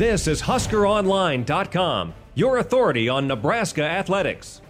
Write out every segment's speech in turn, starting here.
This is HuskerOnline.com, your authority on Nebraska athletics.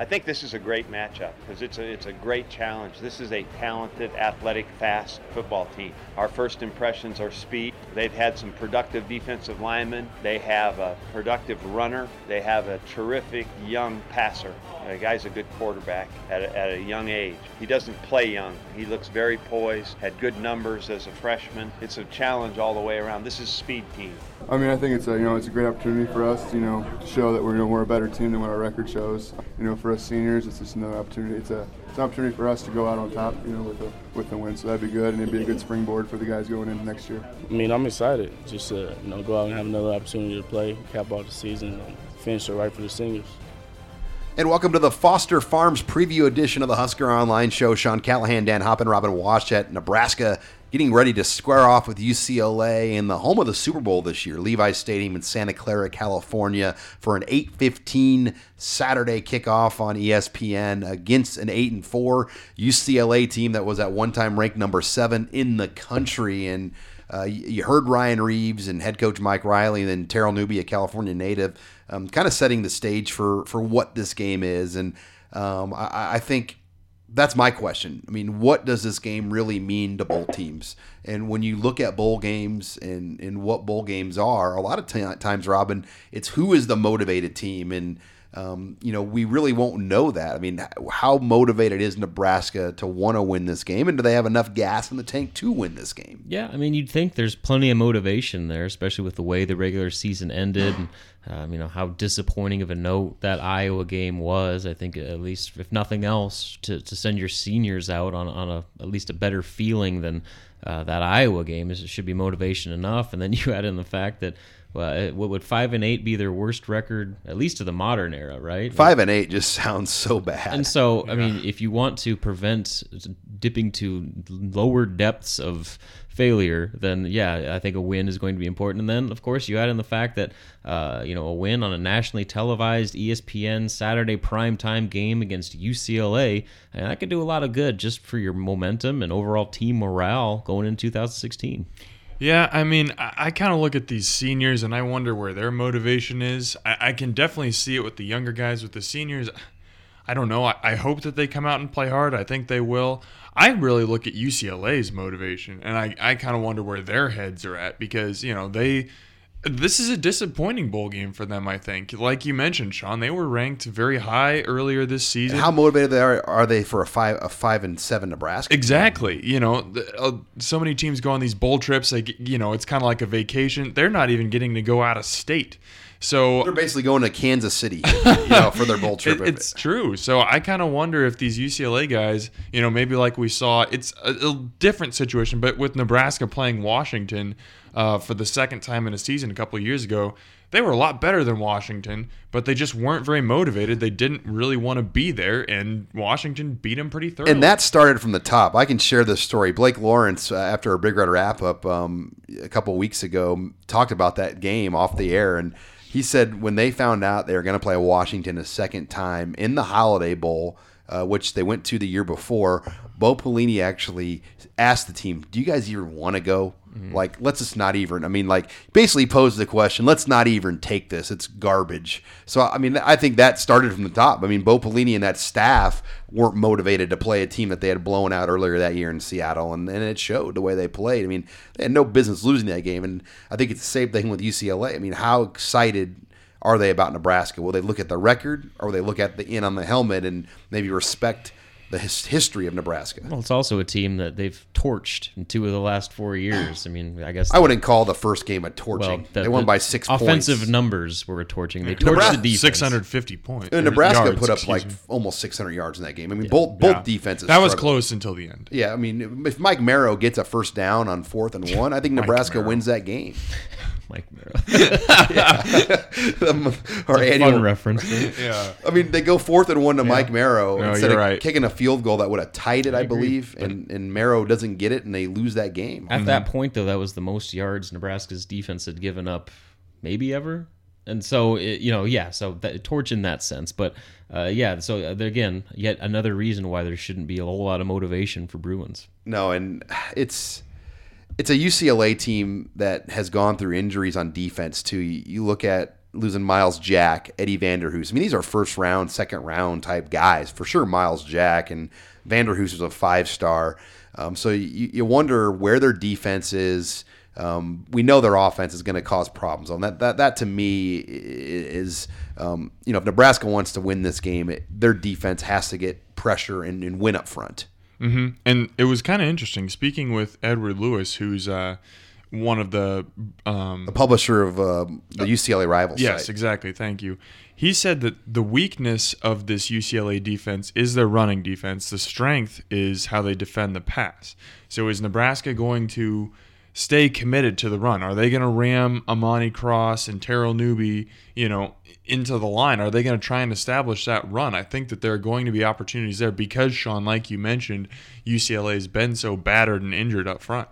I think this is a great matchup because it's a, it's a great challenge. This is a talented, athletic, fast football team. Our first impressions are speed. They've had some productive defensive linemen. They have a productive runner. They have a terrific young passer. The guy's a good quarterback at a, at a young age. He doesn't play young. He looks very poised, had good numbers as a freshman. It's a challenge all the way around. This is speed team. I mean, I think it's a you know it's a great opportunity for us, you know, to show that we're you know, we're a better team than what our record shows. You know, for us seniors, it's just another opportunity. It's a it's an opportunity for us to go out on top, you know, with a with the win. So that'd be good, and it'd be a good springboard for the guys going into next year. I mean, I'm excited just to you know go out and have another opportunity to play, cap off the season, and finish it right for the seniors. And welcome to the Foster Farms preview edition of the Husker Online Show. Sean Callahan, Dan Hoppen, Robin Washut Nebraska, getting ready to square off with UCLA in the home of the Super Bowl this year, Levi Stadium in Santa Clara, California, for an 8:15 Saturday kickoff on ESPN against an 8 and 4 UCLA team that was at one time ranked number seven in the country and. Uh, you heard Ryne Reeves and head coach Mike Riley, and then Terrell Newby, a California native, um, kind of setting the stage for for what this game is. And um, I, I think that's my question. I mean, what does this game really mean to bowl teams? And when you look at bowl games and, and what bowl games are, a lot of t- times, Robin, it's who is the motivated team. And, um, you know, we really won't know that. I mean, how motivated is Nebraska to want to win this game? And do they have enough gas in the tank to win this game? Yeah, I mean, you'd think there's plenty of motivation there, especially with the way the regular season ended, and um, you know how disappointing of a note that Iowa game was. I think at least, if nothing else, to, to send your seniors out on on a at least a better feeling than uh, that Iowa game is should be motivation enough. And then you add in the fact that. Well, what would five and eight be their worst record, at least to the modern era, right? Five and eight just sounds so bad. And so, I mean, if you want to prevent dipping to lower depths of failure, then yeah, I think a win is going to be important. And then, of course, you add in the fact that uh, you know a win on a nationally televised ESPN Saturday primetime game against UCLA, and that could do a lot of good just for your momentum and overall team morale going into 2016. Yeah, I mean, I, I kind of look at these seniors and I wonder where their motivation is. I, I can definitely see it with the younger guys, with the seniors. I don't know. I, I hope that they come out and play hard. I think they will. I really look at UCLA's motivation and I, I kind of wonder where their heads are at because, you know, they. This is a disappointing bowl game for them, I think. Like you mentioned, Sean, they were ranked very high earlier this season. How motivated they are are they for a five a five and seven Nebraska? Exactly. You know, the, uh, so many teams go on these bowl trips. Like, you know, it's kind of like a vacation. They're not even getting to go out of state. So They're basically going to Kansas City, you know, for their bowl trip. It- it's true. So I kind of wonder if these UCLA guys, you know, maybe like we saw, it's a, a different situation, but with Nebraska playing Washington uh, for the second time in a season a couple of years ago, they were a lot better than Washington, but they just weren't very motivated. They didn't really want to be there, and Washington beat them pretty thoroughly. and that started from the top. I can share this story. Blake Lawrence, uh, after a Big Red wrap up um, a couple weeks ago, talked about that game off the air, and he said when they found out they were going to play Washington a second time in the Holiday Bowl, uh, which they went to the year before, Bo Pelini actually asked the team, "Do you guys even want to go?" Mm-hmm. Like, let's just not even. I mean, like, basically posed the question, let's not even take this. It's garbage. So, I mean, I think that started from the top. I mean, Bo Pelini and that staff weren't motivated to play a team that they had blown out earlier that year in Seattle, and, and it showed the way they played. I mean, they had no business losing that game, and I think it's the same thing with UCLA. I mean, how excited are they about Nebraska? Will they look at the record, or will they look at the in on the helmet and maybe respect the his, history of Nebraska. Well, it's also a team that they've torched in two of the last four years. I mean, I guess I wouldn't call the first game a torching. well, the- they won the by six offensive points. numbers were a torching. They torched Nebraska- the defense. 650 points. And Nebraska yards, put up like me. almost 600 yards in that game. I mean, both both Yeah. defenses. That was struggled. close until the end. Yeah, I mean, if Mike Marrow gets a first down on fourth and one, I think Nebraska Marrow. wins that game. Mike Marrow. Um, Our Fun annual reference. Yeah. I mean, they go fourth and one to Mike Marrow No, instead you're of right. kicking a field goal that would have tied it, I, believe, and and Marrow doesn't get it, and they lose that game. At that point, though, that was the most yards Nebraska's defense had given up, maybe ever. And so, it, you know, yeah, so that, torch in that sense. But uh, yeah, so uh, again, yet another reason why there shouldn't be a whole lot of motivation for Bruins. No, and it's it's a UCLA team that has gone through injuries on defense too. You, look at losing Myles Jack, Eddie Vanderdoes. I mean, these are first round, second round type guys for sure. Myles Jack and Vanderdoes was a five star. Um, so you, you wonder where their defense is. Um, we know their offense is going to cause problems. On that, that, that to me is, um, you know, if Nebraska wants to win this game, it, their defense has to get pressure and, and win up front. Hmm And it was kind of interesting speaking with Edward Lewis, who's uh, one of the um, the publisher of uh, the UCLA Rivals. Yes, site. exactly. Thank you. He said that the weakness of this UCLA defense is their running defense. The strength is how they defend the pass. So is Nebraska going to stay committed to the run? Are they going to ram Imani Cross and Terrell Newby, you know, into the line? Are they going to try and establish that run? I think that there are going to be opportunities there because Sean, like you mentioned, UCLA has been so battered and injured up front.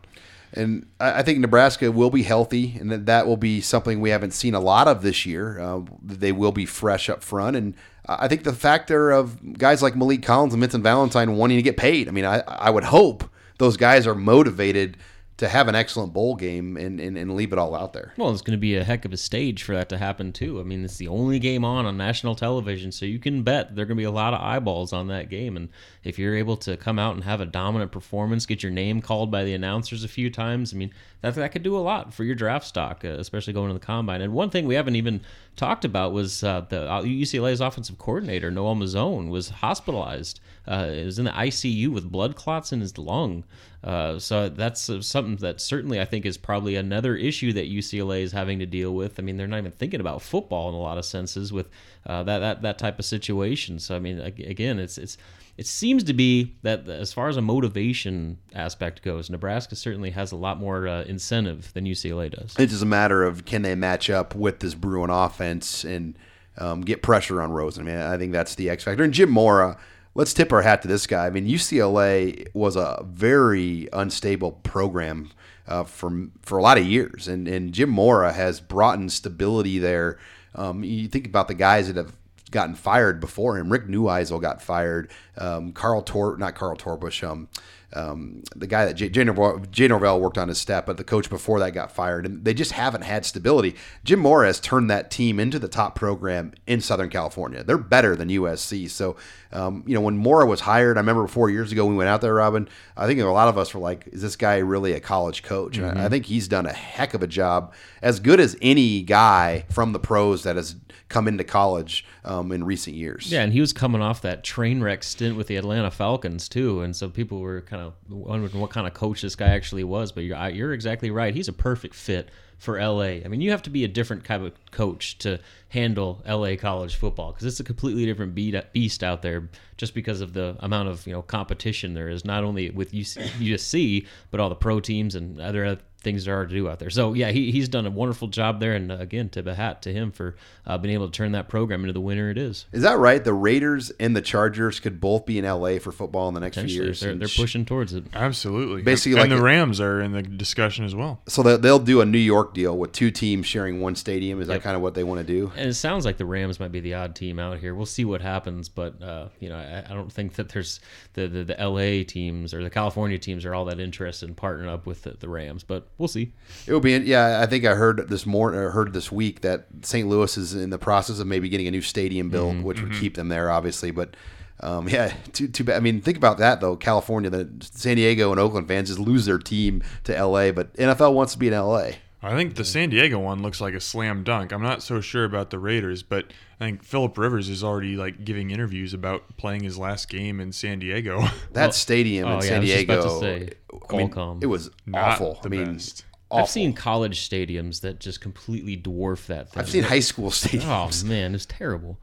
And I think Nebraska will be healthy, and that that will be something we haven't seen a lot of this year. Uh, they will be fresh up front, and I think the factor of guys like Maliek Collins and Vincent Valentine wanting to get paid. I mean, I, I would hope those guys are motivated to have an excellent bowl game and, and, and leave it all out there. Well, it's going to be a heck of a stage for that to happen too. I mean, it's the only game on on national television, so you can bet there are going to be a lot of eyeballs on that game. And if you're able to come out and have a dominant performance, get your name called by the announcers a few times, I mean, that that could do a lot for your draft stock, uh, especially going to the combine. And one thing we haven't even talked about was uh, the UCLA's offensive coordinator Noel Mazzone was hospitalized. Uh, was in the ICU with blood clots in his lung. Uh, so that's uh, something that certainly I think is probably another issue that UCLA is having to deal with. I mean, they're not even thinking about football in a lot of senses with uh, that, that that type of situation. So I mean, again, it's it's it seems to be that as far as a motivation aspect goes, Nebraska certainly has a lot more uh, incentive than UCLA does. It's just a matter of can they match up with this Bruin offense and um, get pressure on Rosen. I mean, I think that's the X factor. And Jim Mora, let's tip our hat to this guy. I mean, UCLA was a very unstable program uh, for for a lot of years, and and Jim Mora has brought in stability there. Um, you think about the guys that have gotten fired before him. Rick Neuheisel got fired. Um, Carl Tor, not Carl Torbush. Um, um, the guy that Jay, Jay, Norvell, Jay Norvell worked on his staff, but the coach before that got fired, and they just haven't had stability. Jim Mora has turned that team into the top program in Southern California. They're better than USC. So, um, you know, when Mora was hired, I remember four years ago we went out there, Robin. I think a lot of us were like, "Is this guy really a college coach?" And I, I think he's done a heck of a job, as good as any guy from the pros that has come into college um, in recent years. Yeah, and he was coming off that train wreck stint with the Atlanta Falcons too, and so people were kind of wondering what kind of coach this guy actually was. But you're you're exactly right; he's a perfect fit for LA. I mean, you have to be a different kind of coach to handle LA college football because it's a completely different beast out there. Just because of the amount of you know competition there is, not only with UC, USC but all the pro teams and other things there are to do out there. So yeah, he, he's done a wonderful job there, and uh, again, tip a hat to him for uh, being able to turn that program into the winner it is. Is that right? The Raiders and the Chargers could both be in LA for football in the next few years. they're, they're sh- pushing towards it. Absolutely. Basically and like the a- Rams are in the discussion as well. So they- they'll do a New York deal with two teams sharing one stadium. Is that kind of what they want to do? And it sounds like the Rams might be the odd team out here. We'll see what happens, but uh, you know, I, I don't think that there's the, the the LA teams or the California teams are all that interested in partnering up with the, the Rams. But we'll see. It will be. Yeah, I think I heard this morning or heard this week that St. Louis is in the process of maybe getting a new stadium built, Mm-hmm, which would keep them there, obviously. But um, yeah, too too bad. I mean, think about that though. California, the San Diego and Oakland fans just lose their team to LA, but NFL wants to be in LA. I think the San Diego one looks like a slam dunk. I'm not so sure about the Raiders, but I think Philip Rivers is already like giving interviews about playing his last game in San Diego. That stadium oh, in yeah, San I Diego, about to say, I mean, Qualcomm. it was Not awful. I mean, best. awful. I've seen college stadiums that just completely dwarf that thing. I've seen high school stadiums. Oh man, it's terrible.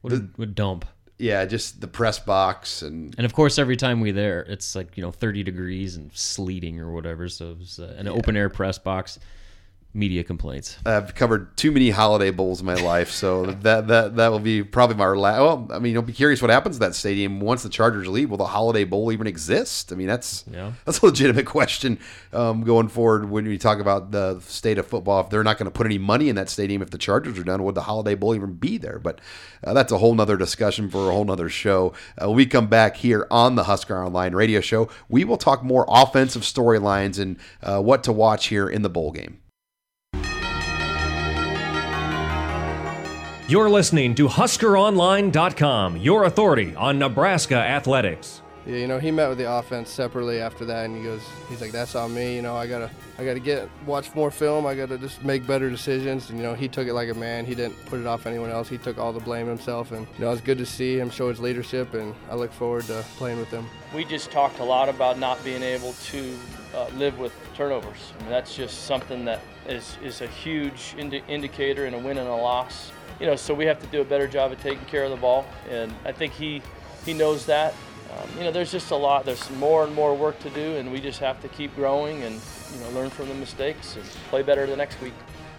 What a, what a dump. Yeah, just the press box and And of course, every time we there, it's like you know 30 degrees and sleeting or whatever. So it's uh, an open air press box. Media complaints. I've covered too many holiday bowls in my life, so that that that will be probably my last. Well, I mean, I'll be curious what happens to that stadium once the Chargers leave. Will the Holiday Bowl even exist? I mean, that's Yeah. that's a legitimate question um, going forward when we talk about the state of football. If they're not going to put any money in that stadium, if the Chargers are done, would the Holiday Bowl even be there? But uh, that's a whole nother discussion for a whole nother show. Uh, when we come back here on the Husker Online Radio Show, we will talk more offensive storylines and uh, what to watch here in the bowl game. You're listening to HuskerOnline.com, your authority on Nebraska athletics. Yeah, you know, he met with the offense separately after that, and he goes, he's like, "That's on me. You know, I gotta, I gotta get watch more film. I gotta just make better decisions." And you know, he took it like a man. He didn't put it off anyone else. He took all the blame himself, and you know, it's good to see him show his leadership, and I look forward to playing with him. We just talked a lot about not being able to uh, live with turnovers. I mean, that's just something that is is a huge indi- indicator in a win and a loss. You know, so we have to do a better job of taking care of the ball, and I think he he knows that. Um, you know, there's just a lot. There's more and more work to do, and we just have to keep growing and you know learn from the mistakes and play better the next week.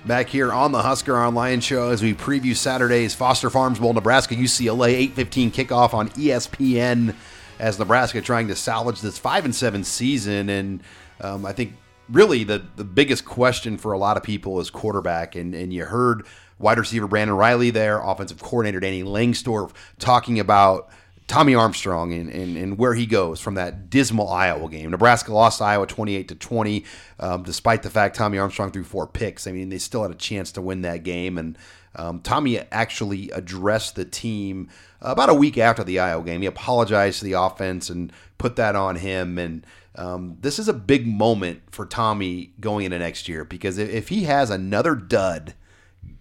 Back here on the Husker Online Show as we preview Saturday's Foster Farms Bowl, Nebraska UCLA 8:15 kickoff on ESPN. As Nebraska trying to salvage this five and seven season, and um, I think really the the biggest question for a lot of people is quarterback. And and you heard wide receiver Brandon Reilly there, offensive coordinator Danny Langsdorf talking about Tommy Armstrong and, and, and where he goes from that dismal Iowa game. Nebraska lost Iowa 28 to 20, um, despite the fact Tommy Armstrong threw four picks. I mean, they still had a chance to win that game. And um, Tommy actually addressed the team about a week after the Iowa game. He apologized to the offense and put that on him. And um, this is a big moment for Tommy going into next year because if, if he has another dud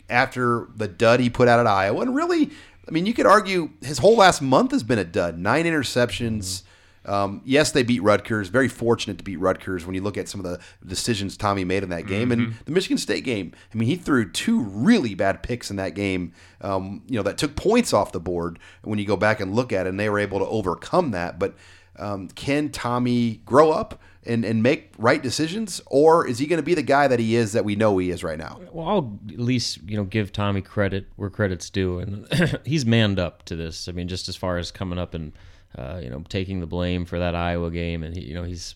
after the dud he put out at Iowa, and really, I mean, you could argue his whole last month has been a dud. Nine interceptions. Um, yes, they beat Rutgers. Very fortunate to beat Rutgers when you look at some of the decisions Tommy made in that game and the Michigan State game. I mean, he threw two really bad picks in that game. Um, you know that took points off the board. When you go back and look at it, and they were able to overcome that. But um, can Tommy grow up and, and make right decisions, or is he going to be the guy that he is that we know he is right now? Well, I'll at least you know give Tommy credit where credit's due, and he's manned up to this. I mean, just as far as coming up and uh, you know taking the blame for that Iowa game, and he, you know he's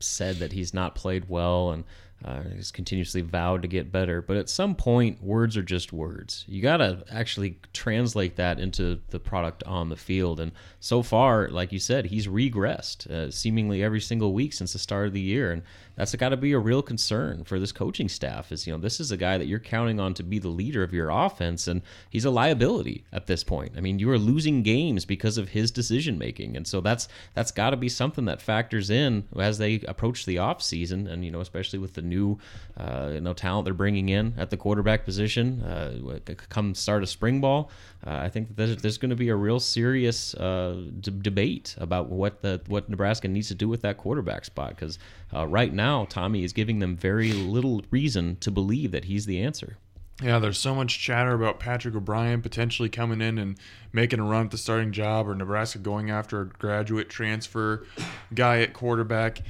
said that he's not played well and. Uh, he's continuously vowed to get better, but at some point, words are just words. You got to actually translate that into the product on the field. And so far, like you said, he's regressed uh, seemingly every single week since the start of the year, and that's got to be a real concern for this coaching staff. Is you know this is a guy that you're counting on to be the leader of your offense, and he's a liability at this point. I mean, you are losing games because of his decision making, and so that's that's got to be something that factors in as they approach the off season, and you know especially with the new uh, you know talent they're bringing in at the quarterback position. Uh, come start a spring ball, uh, I think there's, there's going to be a real serious uh, d- debate about what the what Nebraska needs to do with that quarterback spot because uh, right now Tommy is giving them very little reason to believe that he's the answer. Yeah, there's so much chatter about Patrick O'Brien potentially coming in and making a run at the starting job, or Nebraska going after a graduate transfer guy at quarterback.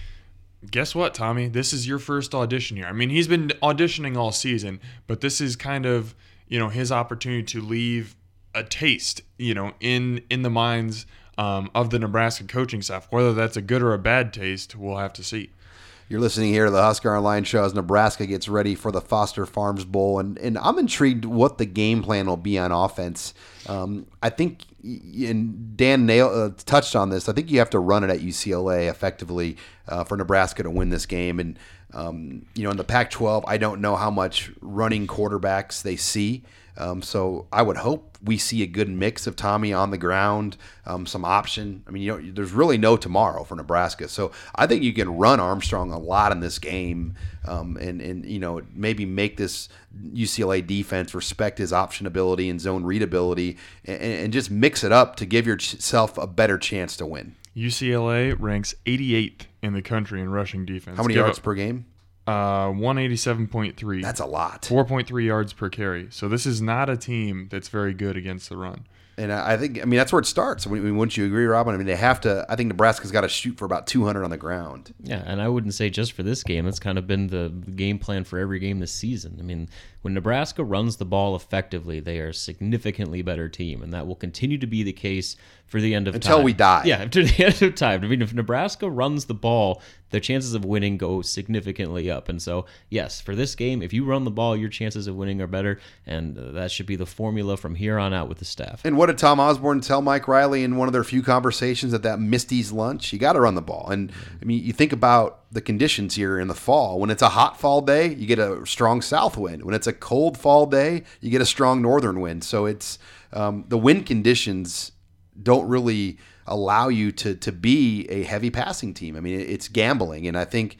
Guess what, Tommy? This is your first audition here. I mean, he's been auditioning all season, but this is kind of you know his opportunity to leave a taste, you know, in in the minds um, of the Nebraska coaching staff. Whether that's a good or a bad taste, we'll have to see. You're listening here to the Husker Online Show as Nebraska gets ready for the Foster Farms Bowl, and, and I'm intrigued what the game plan will be on offense. Um, I think, and Dan nail, uh, touched on this. I think you have to run it at UCLA effectively uh, for Nebraska to win this game. And um, you know, in the Pac-12, I don't know how much running quarterbacks they see. Um, so I would hope we see a good mix of Tommy on the ground, um, some option. I mean, you know, there's really no tomorrow for Nebraska, so I think you can run Armstrong a lot in this game, um, and and you know maybe make this UCLA defense respect his option ability and zone readability, and, and just mix it up to give yourself a better chance to win. UCLA ranks 88th in the country in rushing defense. How many Give yards up- per game? Uh, 187.3. That's a lot. 4.3 yards per carry. So this is not a team that's very good against the run. And I think, I mean, that's where it starts. I mean, Wouldn't you agree, Robin? I mean, they have to. I think Nebraska's got to shoot for about 200 on the ground. Yeah, and I wouldn't say just for this game. That's kind of been the game plan for every game this season. I mean, when Nebraska runs the ball effectively, they are a significantly better team, and that will continue to be the case for the end of Until time. we die. Yeah, to the end of time. I mean, if Nebraska runs the ball, the chances of winning go significantly up. And so, yes, for this game, if you run the ball, your chances of winning are better, and uh, that should be the formula from here on out with the staff. And what did Tom Osborne tell Mike Riley in one of their few conversations at that Misty's lunch? You got to run the ball. And I mean, you think about the conditions here in the fall. When it's a hot fall day, you get a strong south wind. When it's a cold fall day, you get a strong northern wind. So it's um, the wind conditions don't really allow you to to be a heavy passing team. I mean, it's gambling, and I think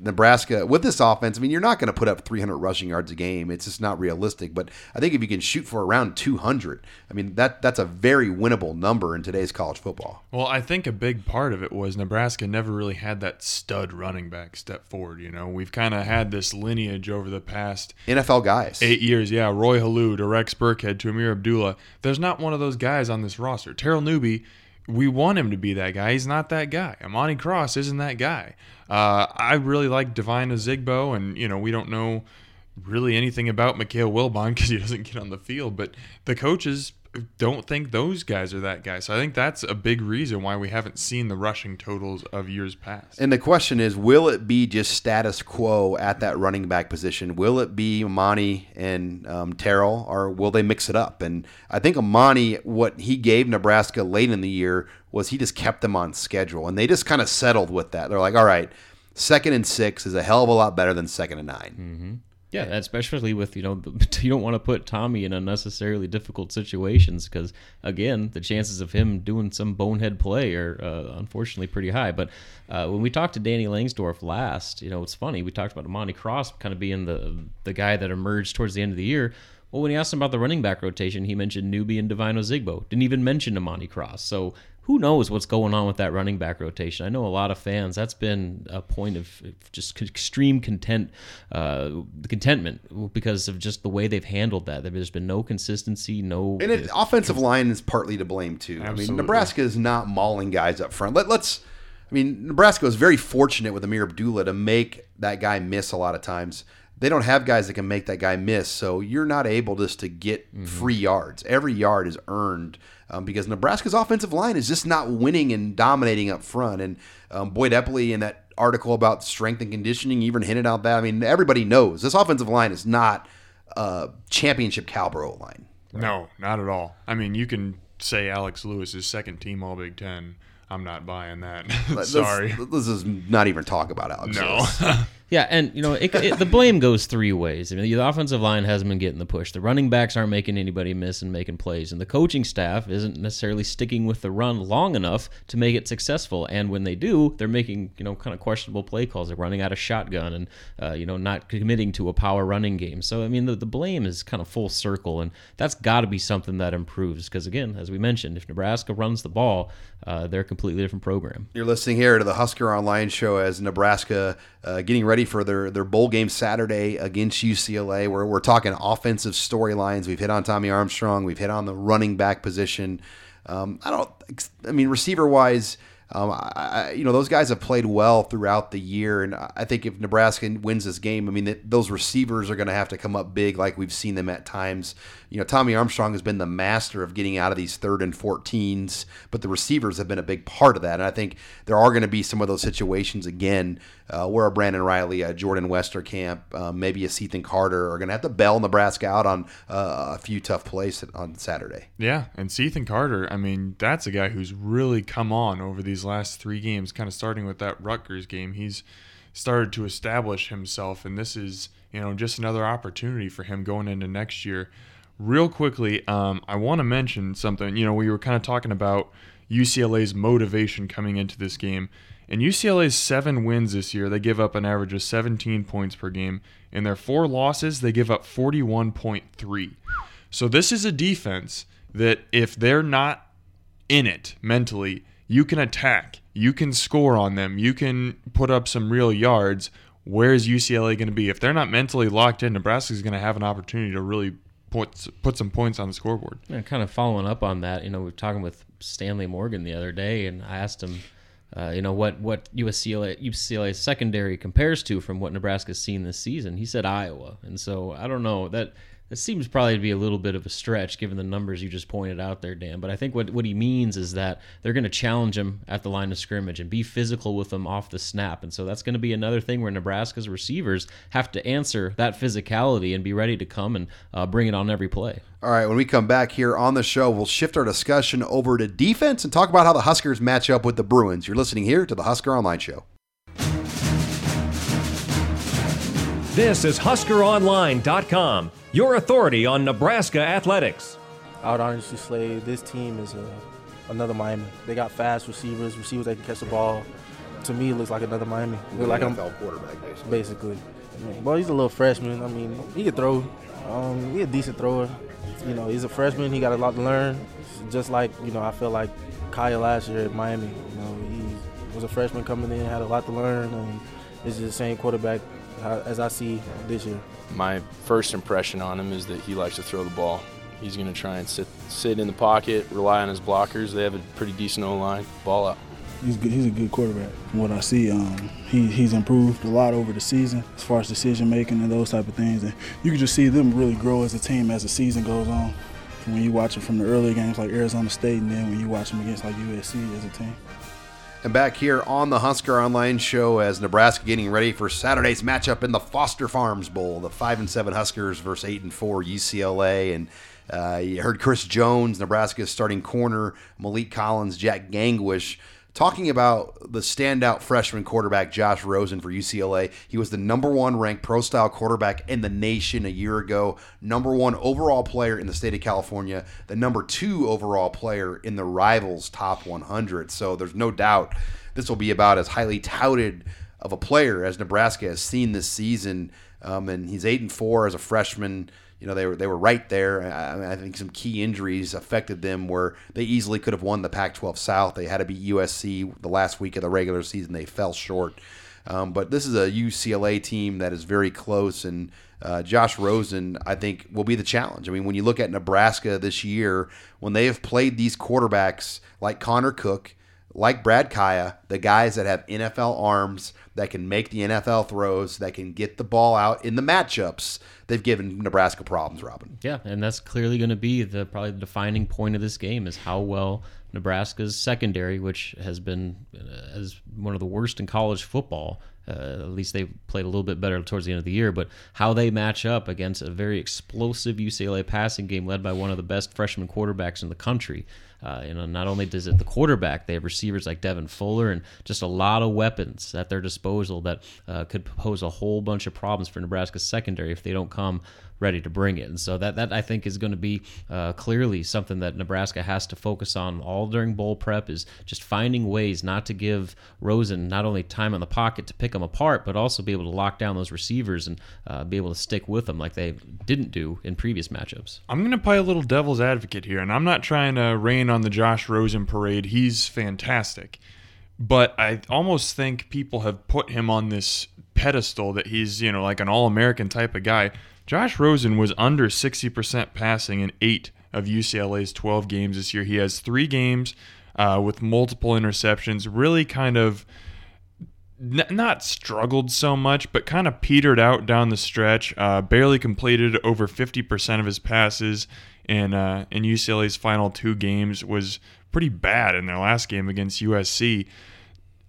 Nebraska with this offense. I mean, you're not going to put up 300 rushing yards a game. It's just not realistic. But I think if you can shoot for around 200, I mean that that's a very winnable number in today's college football. Well, I think a big part of it was Nebraska never really had that stud running back step forward. You know, we've kind of had this lineage over the past NFL guys. eight years. Yeah, Roy Helu to Rex Burkhead to Ameer Abdullah. There's not one of those guys on this roster. Terrell Newby, we want him to be that guy. He's not that guy. Imani Cross isn't that guy. Uh, I really like Devine Ozigbo, and you know we don't know really anything about Mikale Wilbon because he doesn't get on the field. But the coaches don't think those guys are that guy. So I think that's a big reason why we haven't seen the rushing totals of years past. And the question is, will it be just status quo at that running back position? Will it be Imani and um, Terrell, or will they mix it up? And I think Imani, what he gave Nebraska late in the year was he just kept them on schedule, and they just kind of settled with that. They're like, all right, second and six is a hell of a lot better than second and 9 Yeah, especially with you know the- you don't want to put Tommy in unnecessarily difficult situations because again the chances of him doing some bonehead play are uh, unfortunately pretty high. But uh, when we talked to Danny Langsdorf last, you know it's funny we talked about Imani Cross kind of being the the guy that emerged towards the end of the year. Well, when he asked him about the running back rotation, he mentioned Newby and Devine Ozigbo. Didn't even mention Imani Cross. So who knows what's going on with that running back rotation? I know a lot of fans. That's been a point of just extreme content, uh, contentment because of just the way they've handled that. There's been no consistency, no. And it, offensive line is partly to blame too. I mean, Nebraska is not mauling guys up front. Let, let's. I mean, Nebraska was very fortunate with Ameer Abdullah to make that guy miss a lot of times. They don't have guys that can make that guy miss, so you're not able just to get free yards. Every yard is earned um, because Nebraska's offensive line is just not winning and dominating up front. And um, Boyd Epley in that article about strength and conditioning even hinted out that. I mean, everybody knows this offensive line is not a championship caliber O line. No, not at all. I mean, you can say Alex Lewis is second team All Big Ten. I'm not buying that. Sorry. Let's, let's not even talk about Alex. No. Yeah, and you know it, it, the blame goes three ways. I mean, the offensive line hasn't been getting the push. The running backs aren't making anybody miss and making plays, and the coaching staff isn't necessarily sticking with the run long enough to make it successful. And when they do, they're making you know kind of questionable play calls, They're running out of shotgun and uh, you know not committing to a power running game. So I mean, the, the blame is kind of full circle, and that's got to be something that improves. Because again, as we mentioned, if Nebraska runs the ball, uh, they're a completely different program. You're listening here to the Husker Online Show as Nebraska uh, getting ready for their, their bowl game Saturday against UCLA. Where we're talking offensive storylines. We've hit on Tommy Armstrong. We've hit on the running back position. Um, I don't. I mean, receiver wise. Um, I, you know, those guys have played well throughout the year, and I think if Nebraska wins this game, I mean, those receivers are going to have to come up big, like we've seen them at times. You know, Tommy Armstrong has been the master of getting out of these third and 14s, but the receivers have been a big part of that. And I think there are going to be some of those situations again uh, where a Brandon Reilly, a Jordan Westerkamp, uh, maybe a Ethan Carter are going to have to bail Nebraska out on uh, a few tough plays on Saturday. Yeah, and Ethan Carter, I mean, that's a guy who's really come on over these these last three games, kind of starting with that Rutgers game, he's started to establish himself, and this is you know just another opportunity for him going into next year. Real quickly, um, I want to mention something. You know, we were kind of talking about UCLA's motivation coming into this game. In UCLA's seven wins this year, they give up an average of 17 points per game. In their four losses, they give up 41.3. So this is a defense that if they're not in it mentally, you can attack, you can score on them, you can put up some real yards. Where's UCLA going to be? If they're not mentally locked in, Nebraska's going to have an opportunity to really put put some points on the scoreboard. Yeah, kind of following up on that, you know, we were talking with Stanley Morgan the other day, and I asked him, uh, you know, what what UCLA UCLA secondary compares to from what Nebraska's seen this season. He said Iowa, and so I don't know that it seems probably to be a little bit of a stretch given the numbers you just pointed out there, Dan. But I think what, what he means is that they're going to challenge him at the line of scrimmage and be physical with him off the snap. And so that's going to be another thing where Nebraska's receivers have to answer that physicality and be ready to come and uh, bring it on every play. All right, when we come back here on the show, we'll shift our discussion over to defense and talk about how the Huskers match up with the Bruins. You're listening here to the Husker Online Show. This is HuskerOnline.com, your authority on Nebraska athletics. I would honestly say this team is a, another Miami. They got fast receivers, receivers that can catch the ball. To me, it looks like another Miami. Look like I'm quarterback, basically. basically. Well, he's a little freshman. I mean, he can throw. Um, he's a decent thrower. You know, he's a freshman. He got a lot to learn. Just like you know, I feel like Kyle last year at Miami. You know, he was a freshman coming in, had a lot to learn, and this is the same quarterback uh, as I see this year. My first impression on him is that he likes to throw the ball. He's going to try and sit sit in the pocket, rely on his blockers. They have a pretty decent O line. Ball out. He's good, he's a good quarterback. From what I see, um, he, he's improved a lot over the season as far as decision making and those type of things. And you can just see them really grow as a team as the season goes on. From when you watch it from the early games like Arizona State, and then when you watch them against like USC as a team. And back here on the Husker Online Show, as Nebraska getting ready for Saturday's matchup in the Foster Farms Bowl, the five and seven Huskers versus eight and four UCLA, and uh, you heard Chris Jones, Nebraska's starting corner, Maliek Collins, Jack Gangwish talking about the standout freshman quarterback Josh Rosen for UCLA. He was the number one ranked pro style quarterback in the nation a year ago, number one overall player in the state of California, the number two overall player in the Rivals top 100. So there's no doubt this will be about as highly touted of a player as Nebraska has seen this season. Um, and he's eight and four as a freshman you know they were they were right there. I, I, think some key injuries affected them where they easily could have won the Pac-12 South. They had to beat USC the last week of the regular season. They fell short. Um, but this is a UCLA team that is very close, and uh, Josh Rosen, I think, will be the challenge. I mean, when you look at Nebraska this year, when they have played these quarterbacks like Connor Cook, like Brad Kaaya, the guys that have NFL arms that can make the NFL throws, that can get the ball out in the matchups, they've given Nebraska problems, Robin. Yeah, and that's clearly going to be the probably the defining point of this game is how well Nebraska's secondary, which has been uh, as one of the worst in college football. Uh, at least they played a little bit better towards the end of the year, but how they match up against a very explosive UCLA passing game led by one of the best freshman quarterbacks in the country. Uh, you know, not only does it the quarterback, they have receivers like Devin Fuller and just a lot of weapons at their disposal that uh, could pose a whole bunch of problems for Nebraska's secondary if they don't come ready to bring it. And so that that I think is going to be uh, clearly something that Nebraska has to focus on all during bowl prep is just finding ways not to give Rosen not only time on the pocket to pick them apart, but also be able to lock down those receivers and uh, be able to stick with them like they didn't do in previous matchups. I'm going to play a little devil's advocate here, and I'm not trying to rain on the Josh Rosen parade. He's fantastic. But I almost think people have put him on this pedestal that he's, you know, like an all American type of guy. Josh Rosen was under 60% passing in eight of UCLA's 12 games this year. He has three games uh, with multiple interceptions, really kind of n- not struggled so much, but kind of petered out down the stretch. Uh, barely completed over 50% of his passes in, uh, in UCLA's final two games, was pretty bad in their last game against USC.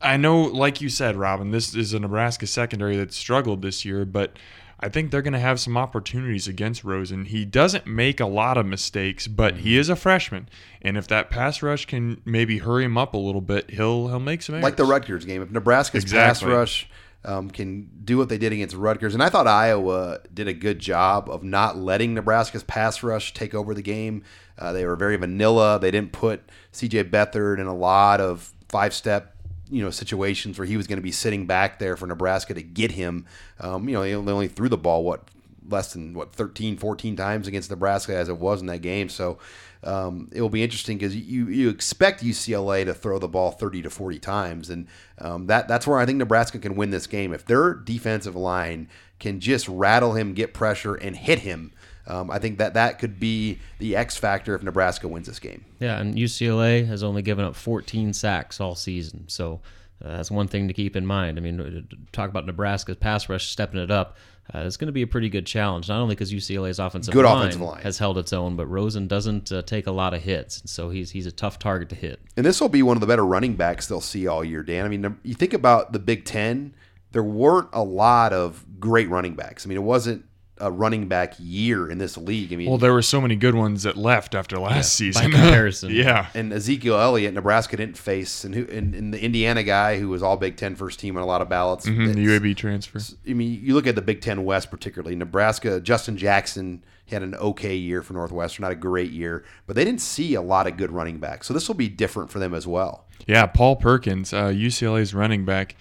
I know, like you said, Robin, this is a Nebraska secondary that struggled this year, but I think they're going to have some opportunities against Rosen. He doesn't make a lot of mistakes, but he is a freshman, and if that pass rush can maybe hurry him up a little bit, he'll he'll make some errors. Like the Rutgers game, if Nebraska's Exactly. pass rush um, can do what they did against Rutgers, and I thought Iowa did a good job of not letting Nebraska's pass rush take over the game. Uh, they were very vanilla. They didn't put C.J. Beathard in a lot of five-step you know situations where he was going to be sitting back there for Nebraska to get him. Um, you know, they only threw the ball what less than what 13, 14 times against Nebraska as it was in that game. So um, it will be interesting because you you expect UCLA to throw the ball thirty to forty times, and um, that that's where I think Nebraska can win this game if their defensive line can just rattle him, get pressure, and hit him. Um, I think that that could be the X factor if Nebraska wins this game. Yeah, and UCLA has only given up 14 sacks all season. So uh, that's one thing to keep in mind. I mean, uh, talk about Nebraska's pass rush stepping it up. Uh, it's going to be a pretty good challenge, not only because UCLA's offensive, Good line offensive line. has held its own, but Rosen doesn't uh, take a lot of hits, so he's he's a tough target to hit. And this will be one of the better running backs they'll see all year, Dan. I mean, you think about the Big Ten, there weren't a lot of great running backs. I mean, it wasn't a running back year in this league. I mean, Well, there were so many good ones that left after last season. by comparison. yeah. and Ezekiel Elliott, Nebraska didn't face, and, who, and, and the Indiana guy who was all Big Ten first team on a lot of ballots. Mhm, the UAB transfer. I mean, you look at the Big Ten West, particularly Nebraska. Justin Jackson had an okay year for Northwestern, not a great year, but they didn't see a lot of good running backs. So this will be different for them as well. Yeah, Paul Perkins, uh, UCLA's running back.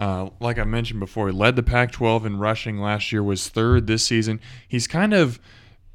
Uh, like I mentioned before, he led the Pac-12 in rushing last year. Was third this season. He's kind of,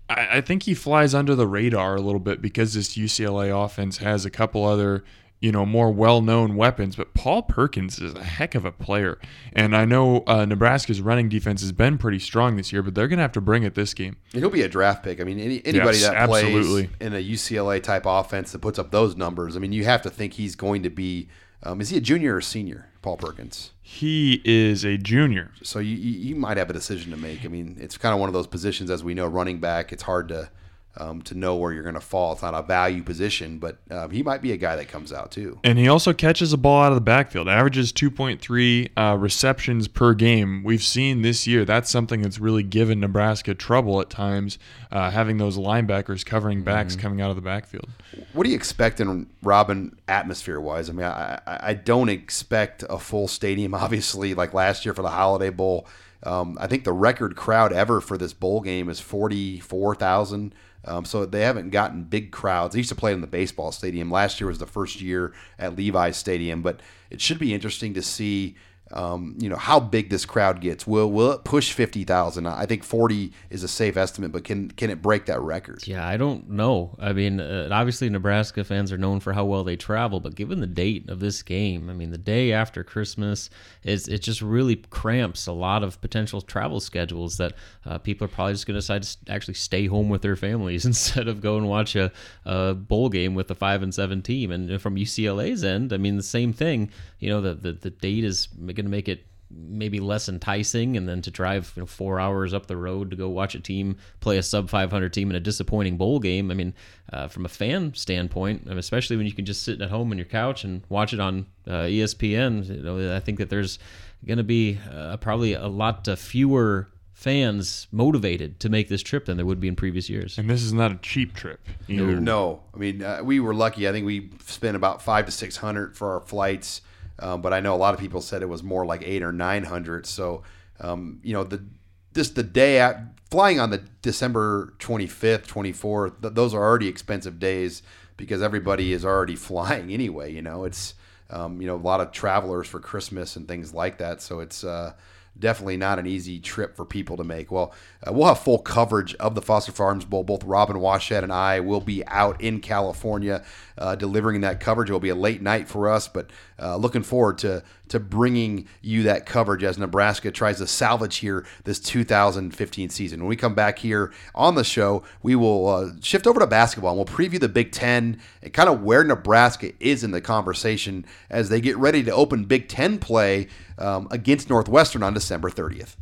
I, I think he flies under the radar a little bit because this UCLA offense has a couple other, you know, more well-known weapons. But Paul Perkins is a heck of a player, and I know uh, Nebraska's running defense has been pretty strong this year, but they're going to have to bring it this game. And he'll be a draft pick. I mean, any, anybody Yes, that plays in a UCLA type offense that puts up those numbers, I mean, you have to think he's going to be. Um, is he a junior or senior, Paul Perkins? He is a junior. So you, you you might have a decision to make. I mean, it's kind of one of those positions, as we know, running back. It's hard to um, to know where you're going to fall. It's not a value position, but um, he might be a guy that comes out too. And he also catches a ball out of the backfield, averages 2.3 uh, receptions per game. We've seen this year that's something that's really given Nebraska trouble at times, uh, having those linebackers covering backs coming out of the backfield. What do you expect in Robin atmosphere wise? I mean, I I don't expect a full stadium, obviously, like last year for the Holiday Bowl. Um, I think the record crowd ever for this bowl game is forty four thousand. Um, so they haven't gotten big crowds. They used to play in the baseball stadium. Last year was the first year at Levi's Stadium, but it should be interesting to see. Um, you know how big this crowd gets. Will will it push fifty thousand? I think forty is a safe estimate, but can can it break that record? Yeah, I don't know. I mean, uh, obviously Nebraska fans are known for how well they travel, but given the date of this game, I mean, the day after Christmas is it just really cramps a lot of potential travel schedules that uh, people are probably just going to decide to actually stay home with their families instead of go and watch a, a bowl game with a five and seven team. And from UCLA's end, I mean, the same thing. You know, the the, the date is going to make it maybe less enticing and then to drive you know, four hours up the road to go watch a team play a sub 500 team in a disappointing bowl game i mean uh, from a fan standpoint and especially when you can just sit at home on your couch and watch it on uh, espn you know, i think that there's going to be uh, probably a lot uh, fewer fans motivated to make this trip than there would be in previous years And this is not a cheap trip. either. No, I mean uh, we were lucky. I think we spent about five to six hundred for our flights, um, but I know a lot of people said it was more like eight or nine hundred. So, um, you know, the just the day at flying on the December twenty fifth, twenty fourth. Th- those are already expensive days because everybody is already flying anyway. You know, it's um, you know a lot of travelers for Christmas and things like that. So it's uh, definitely not an easy trip for people to make. Well, uh, we'll have full coverage of the Foster Farms Bowl. Both Robin Washut and I will be out in California uh, delivering that coverage. It will be a late night for us, but uh, looking forward to to bringing you that coverage as Nebraska tries to salvage here this 2015 season. When we come back here on the show, we will uh, shift over to basketball and we'll preview the Big Ten and kind of where Nebraska is in the conversation as they get ready to open Big Ten play um, against Northwestern on December 30th.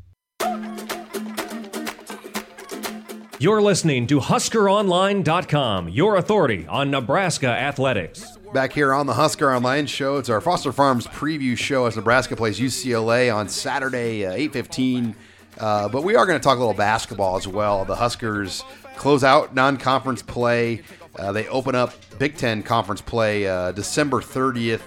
You're listening to HuskerOnline.com, your authority on Nebraska athletics. Back here on the Husker Online Show, it's our Foster Farms preview show as Nebraska plays UCLA on Saturday, uh, 8:15. Uh, but we are going to talk a little basketball as well. The Huskers close out non-conference play. Uh, they open up Big Ten conference play uh, December 30th,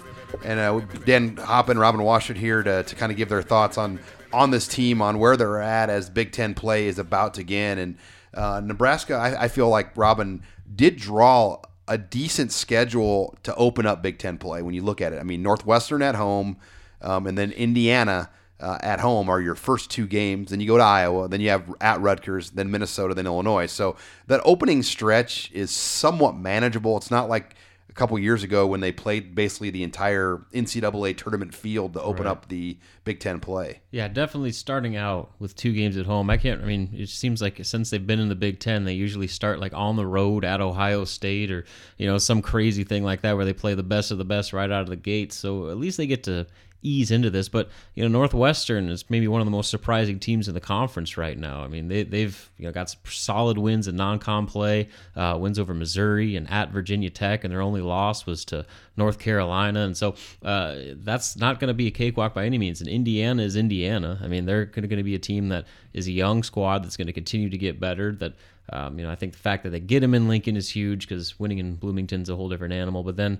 and uh, Dan Hoppen, Robin Washut here to, to kind of give their thoughts on on this team, on where they're at as Big Ten play is about to begin. And uh, Nebraska, I, I feel like Robin did draw a decent schedule to open up Big Ten play when you look at it. I mean, Northwestern at home, um, and then Indiana uh, at home are your first two games. Then you go to Iowa, then you have at Rutgers, then Minnesota, then Illinois. So that opening stretch is somewhat manageable. It's not like couple years ago when they played basically the entire NCAA tournament field to open Right. up the Big Ten play. Yeah, definitely starting out with two games at home. I can't. I mean, it seems like since they've been in the Big Ten, they usually start like on the road at Ohio State or you know some crazy thing like that where they play the best of the best right out of the gate. So at least they get to ease into this. But you know, Northwestern is maybe one of the most surprising teams in the conference right now. I mean, they, they've you know got solid wins in non-con play, uh, wins over Missouri and at Virginia Tech, and their only loss was to North Carolina. And so uh, that's not going to be a cakewalk by any means. And Indiana is Indiana. I mean, they're going to be a team that is a young squad that's going to continue to get better. That um, you know, I think the fact that they get them in Lincoln is huge because winning in Bloomington's a whole different animal. But then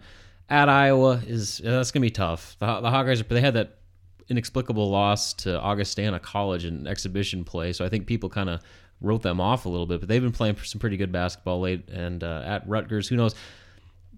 at Iowa is that's to be tough. The, the Hawkeyes they had that inexplicable loss to Augustana College in exhibition play, so I think people kind of wrote them off a little bit. But they've been playing some pretty good basketball late, and uh, at Rutgers, who knows?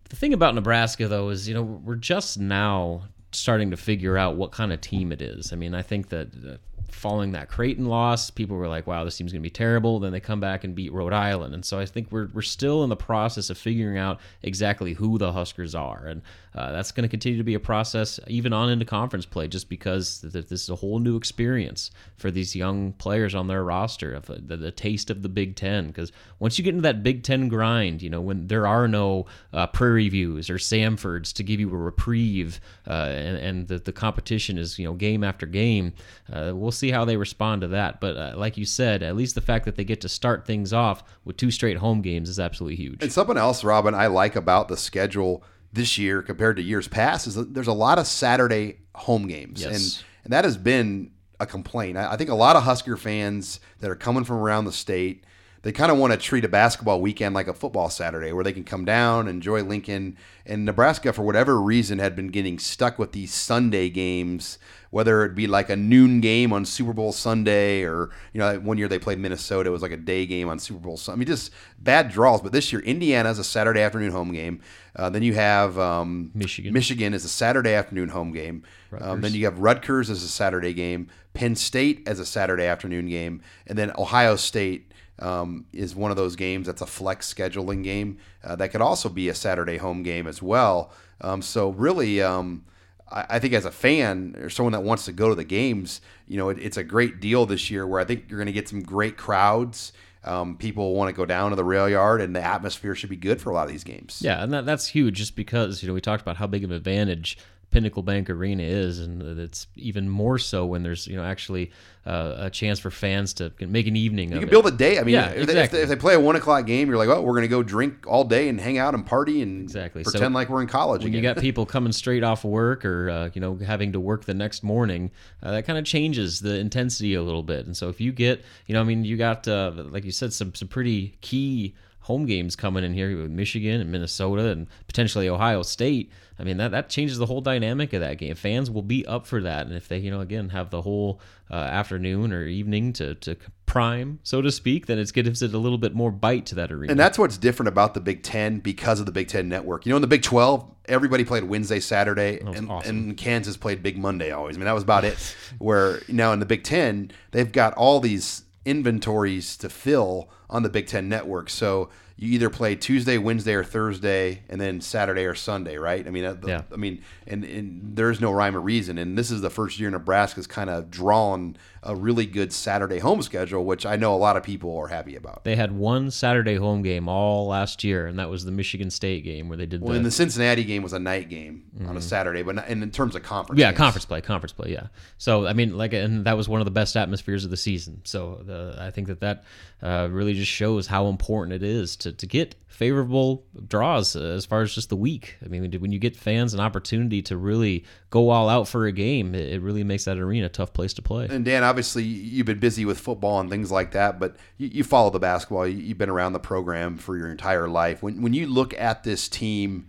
The thing about Nebraska, though, is you know we're just now starting to figure out what kind of team it is. I mean, I think that uh, following that Creighton loss, people were like, "Wow, this team's going to be terrible." Then they come back and beat Rhode Island, and so I think we're we're still in the process of figuring out exactly who the Huskers are, and uh, that's going to continue to be a process even on into conference play, just because th- this is a whole new experience for these young players on their roster of uh, the, the taste of the Big Ten. Because once you get into that Big Ten grind, you know when there are no uh, Prairie Views or Samfords to give you a reprieve, uh, and, and the, the competition is you know game after game, uh, we'll see how they respond to that. But uh, like you said, at least the fact that they get to start things off with two straight home games is absolutely huge. And something else, Robin, I like about the schedule this year compared to years past is that there's a lot of Saturday home games, Yes. and and that has been a complaint. I, I think a lot of Husker fans that are coming from around the state. They kind of want to treat a basketball weekend like a football Saturday where they can come down, and enjoy Lincoln. And Nebraska, for whatever reason, had been getting stuck with these Sunday games, whether it be like a noon game on Super Bowl Sunday or, you know, one year they played Minnesota, it was like a day game on Super Bowl Sunday. I mean, just bad draws. But this year, Indiana is a Saturday afternoon home game. Uh, then you have um, Michigan. Michigan is a Saturday afternoon home game. Um, then you have Rutgers as a Saturday game, Penn State as a Saturday afternoon game, and then Ohio State um, is one of those games that's a flex scheduling game uh, that could also be a Saturday home game as well. Um, so really, um, I, I think as a fan or someone that wants to go to the games, you know, it, it's a great deal this year where I think you're going to get some great crowds. Um, people want to go down to the rail yard, and the atmosphere should be good for a lot of these games. Yeah, and that, that's huge just because, you know, we talked about how big of an advantage Pinnacle Bank Arena is, and it's even more so when there's, you know, actually uh, a chance for fans to make an evening You of can it. build a day. I mean, yeah, if, they, if, exactly. they, if they play a one o'clock game, you're like, oh, we're going to go drink all day and hang out and party and Exactly. So pretend like we're in college when again. you got people coming straight off of work or uh, you know having to work the next morning uh, that kind of changes the intensity a little bit and so if you get you know i mean you got uh, like you said some some pretty key home games coming in here with michigan and minnesota and potentially ohio state i mean that, that changes the whole dynamic of that game fans will be up for that and if they you know again have the whole uh, afternoon or evening to, to prime so to speak then it gives it a little bit more bite to that arena And that's what's different about the Big Ten because of the Big Ten network. You know, in the Big Twelve, everybody played Wednesday, Saturday, and, awesome. and Kansas played Big Monday always. I mean, that was about it. Where now in the Big Ten, they've got all these inventories to fill on the Big Ten network. So you either play Tuesday, Wednesday, or Thursday, and then Saturday or Sunday, right? I mean, uh, the- Yeah. I mean, and, and there's no rhyme or reason. And this is the first year Nebraska's kind of drawn a really good Saturday home schedule, which I know a lot of people are happy about. They had one Saturday home game all last year, and that was the Michigan State game where they did Well, the, and the Cincinnati game was a night game on a Saturday, but not, and in terms of conference, Mm-hmm. yeah games. conference play, conference play, yeah. So I mean, like, and that was one of the best atmospheres of the season. So the, I think that that uh, really just shows how important it is to, to get favorable draws uh, as far as just the week. I mean, when you get fans an opportunity to really go all out for a game, it, it really makes that arena a tough place to play. And Dan, obviously, you've been busy with football and things like that, but you, you follow the basketball. You, you've been around the program for your entire life. When when you look at this team,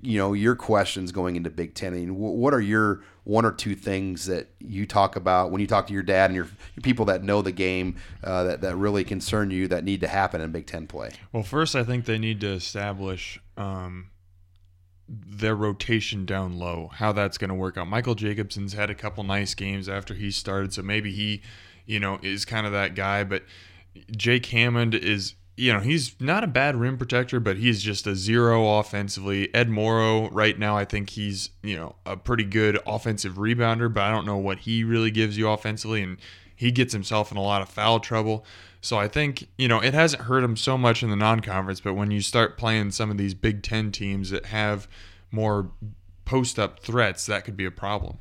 you know your questions going into Big Ten. I mean, what are your one or two things that you talk about when you talk to your dad and your, your people that know the game uh, that that really concern you that need to happen in Big Ten play? Well, first, I think they need to establish um, their rotation down low, how that's going to work out. Michael Jacobson's had a couple nice games after he started, so maybe he, you know, is kind of that guy. But Jake Hammond is, you know, he's not a bad rim protector, but he's just a zero offensively. Ed Morrow, right now, I think he's, you know, a pretty good offensive rebounder, but I don't know what he really gives you offensively. And he gets himself in a lot of foul trouble. So I think, you know, it hasn't hurt him so much in the non conference, but when you start playing some of these Big Ten teams that have more post up threats, that could be a problem.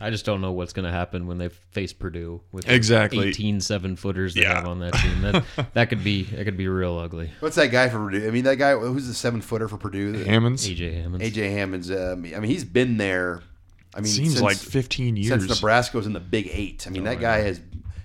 I just don't know what's going to happen when they face Purdue with Exactly. 18 seven footers they Yeah. have on that team. That that could be that could be real ugly. What's that guy for Purdue? I mean, that guy who's the seven footer for Purdue? Hammons? AJ Hammons. AJ Hammons. Um, I mean, he's been there. I mean, Seems like 15 years since years. Nebraska was in the Big Eight. I mean, that guy has,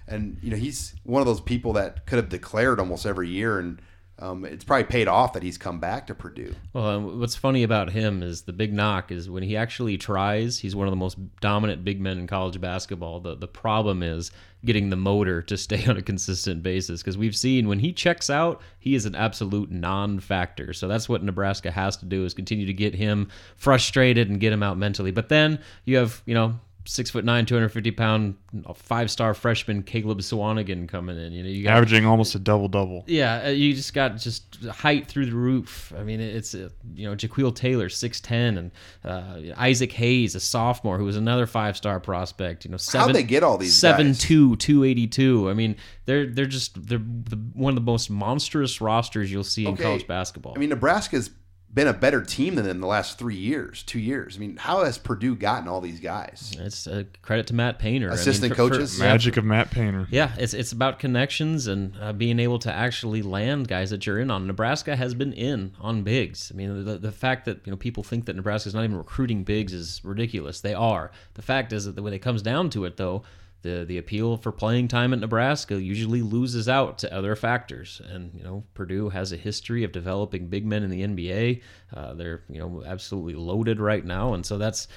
and you know, he's one of those people that could have declared almost every year, and um, it's probably paid off that he's come back to Purdue. Well, what's funny about him is the big knock is when he actually tries, he's one of the most dominant big men in college basketball. The the problem is getting the motor to stay on a consistent basis because we've seen when he checks out, he is an absolute non-factor. So that's what Nebraska has to do is continue to get him frustrated and get him out mentally. But then you have, you know, six foot nine, two hundred fifty pound, five star freshman Caleb Swanigan coming in. You know, you got Averaging almost a double double. yeah, uh, you just got just height through the roof. I mean, it's uh, you know Jacquil Taylor, six ten, and uh, Isaac Haas, a sophomore, who was another five star prospect. You know, seven, they get all these seven guys? two, two eighty two. I mean, they're they're just they're the, one of the most monstrous rosters you'll see in college basketball. I mean, Nebraska's been a better team than them in the last three years, two years. I mean, how has Purdue gotten all these guys? it's a credit to Matt Painter, I mean, Assistant for- for- coaches? yeah, Magic of Matt Painter. Yeah, it's it's about connections and uh, being able to actually land guys that you're in on. Nebraska has been in on bigs. I mean, the, the fact that you know people think that Nebraska is not even recruiting bigs is ridiculous. They are. The fact is that when it comes down to it, though, the the appeal for playing time at Nebraska usually loses out to other factors. And you know, Purdue has a history of developing big men in the NBA. Uh, they're you know absolutely loaded right now, and so that's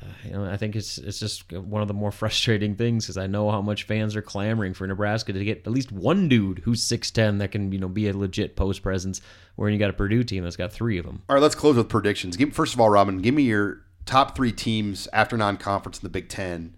uh, you know I think it's it's just one of the more frustrating things because I know how much fans are clamoring for Nebraska to get at least one dude who's six ten that can you know be a legit post presence. Where you got a Purdue team that's got three of them. All right, let's close with predictions. Give, first of all, Robin, give me your top three teams after non-conference in the Big Ten.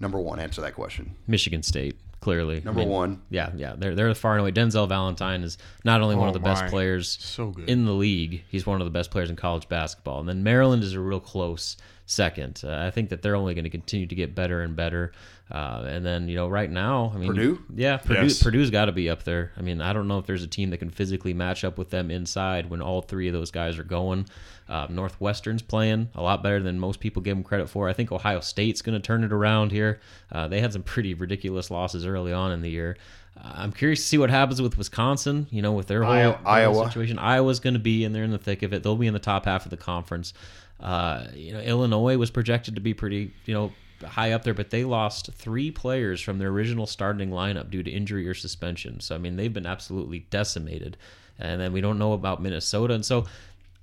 Number one, answer that question. Michigan State, clearly. Number one. Yeah, yeah. They're they're far and away. Denzel Valentine is not only one Oh of the best players So good. in the league, he's one of the best players in college basketball. And then Maryland is a real close second. Uh, I think that they're only going to continue to get better and better. Uh, and then you know, right now, I mean, Purdue? yeah, Purdue, Yes. Purdue's got to be up there. I mean, I don't know if there's a team that can physically match up with them inside when all three of those guys are going. Uh, Northwestern's playing a lot better than most people give them credit for. I think Ohio State's going to turn it around here. Uh, they had some pretty ridiculous losses early on in the year. Uh, I'm curious to see what happens with Wisconsin. You know, with their whole, Iowa- Iowa. situation. Iowa's going to be in there in the thick of it. They'll be in the top half of the conference. Uh, you know, Illinois was projected to be pretty, you know, high up there, but they lost three players from their original starting lineup due to injury or suspension. So I mean, they've been absolutely decimated. And then we don't know about Minnesota, and so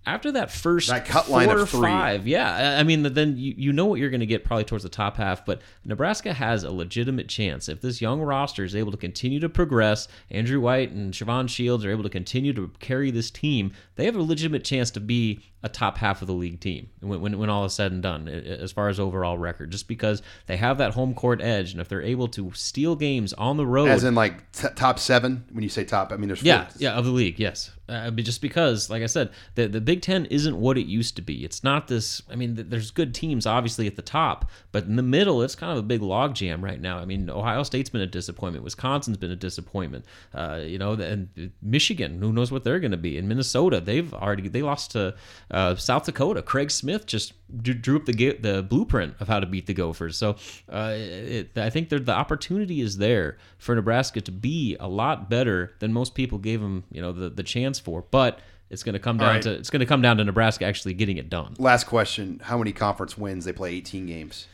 after that first That cut line four of or three. five, yeah, I I mean, then you, you know what you're going to get probably towards the top half. But Nebraska has a legitimate chance if this young roster is able to continue to progress. Andrew White and Shavon Shields are able to continue to carry this team. They have a legitimate chance to be a top half of the league team when, when, when all is said and done, as far as overall record. Just because they have that home court edge, and if they're able to steal games on the road, As in like t- top seven. When you say top, I mean there's yeah, four. yeah, of the league, yes. Uh, just because, like I said, the the Big Ten isn't what it used to be. It's not this. I mean, there's good teams obviously at the top, but in the middle, it's kind of a big logjam right now. I mean, Ohio State's been a disappointment. Wisconsin's been a disappointment. Uh, you know, and Michigan, who knows what they're going to be? In Minnesota, they've already they lost to uh, South Dakota. Craig Smith just drew up the the blueprint of how to beat the Gophers. So uh, it, I think the opportunity is there for Nebraska to be a lot better than most people gave them. You know, the the chance for, but it's going to come down right. to it's going to come down to Nebraska actually getting it done. Last question: How many conference wins? They play 18 games.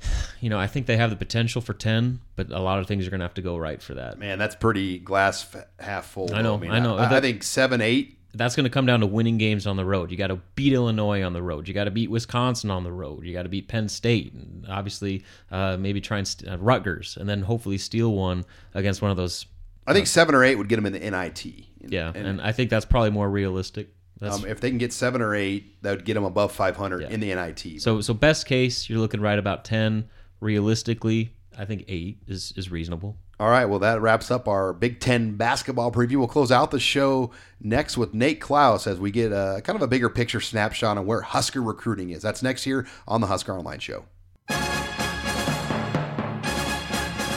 You know, I think they have the potential for 10, but a lot of things are going to have to go right for that. Man, that's pretty glass half full. I know. I, mean, I know. I, I think seven, eight. That's going to come down to winning games on the road. You got to beat Illinois on the road. You got to beat Wisconsin on the road. You got to beat Penn State, and obviously, uh, maybe try and st- uh, Rutgers, and then hopefully steal one against one of those I think seven or eight would get them in the NIT. Yeah, and, and I think that's probably more realistic. Um, if they can get seven or eight, that would get them above 500 yeah. in the NIT. So, so best case, you're looking right about 10. Realistically, I think eight is is reasonable. All right, well, that wraps up our Big Ten basketball preview. We'll close out the show next with Nate Clouse as we get a kind of a bigger picture snapshot on where Husker recruiting is. That's next here on the Husker Online Show.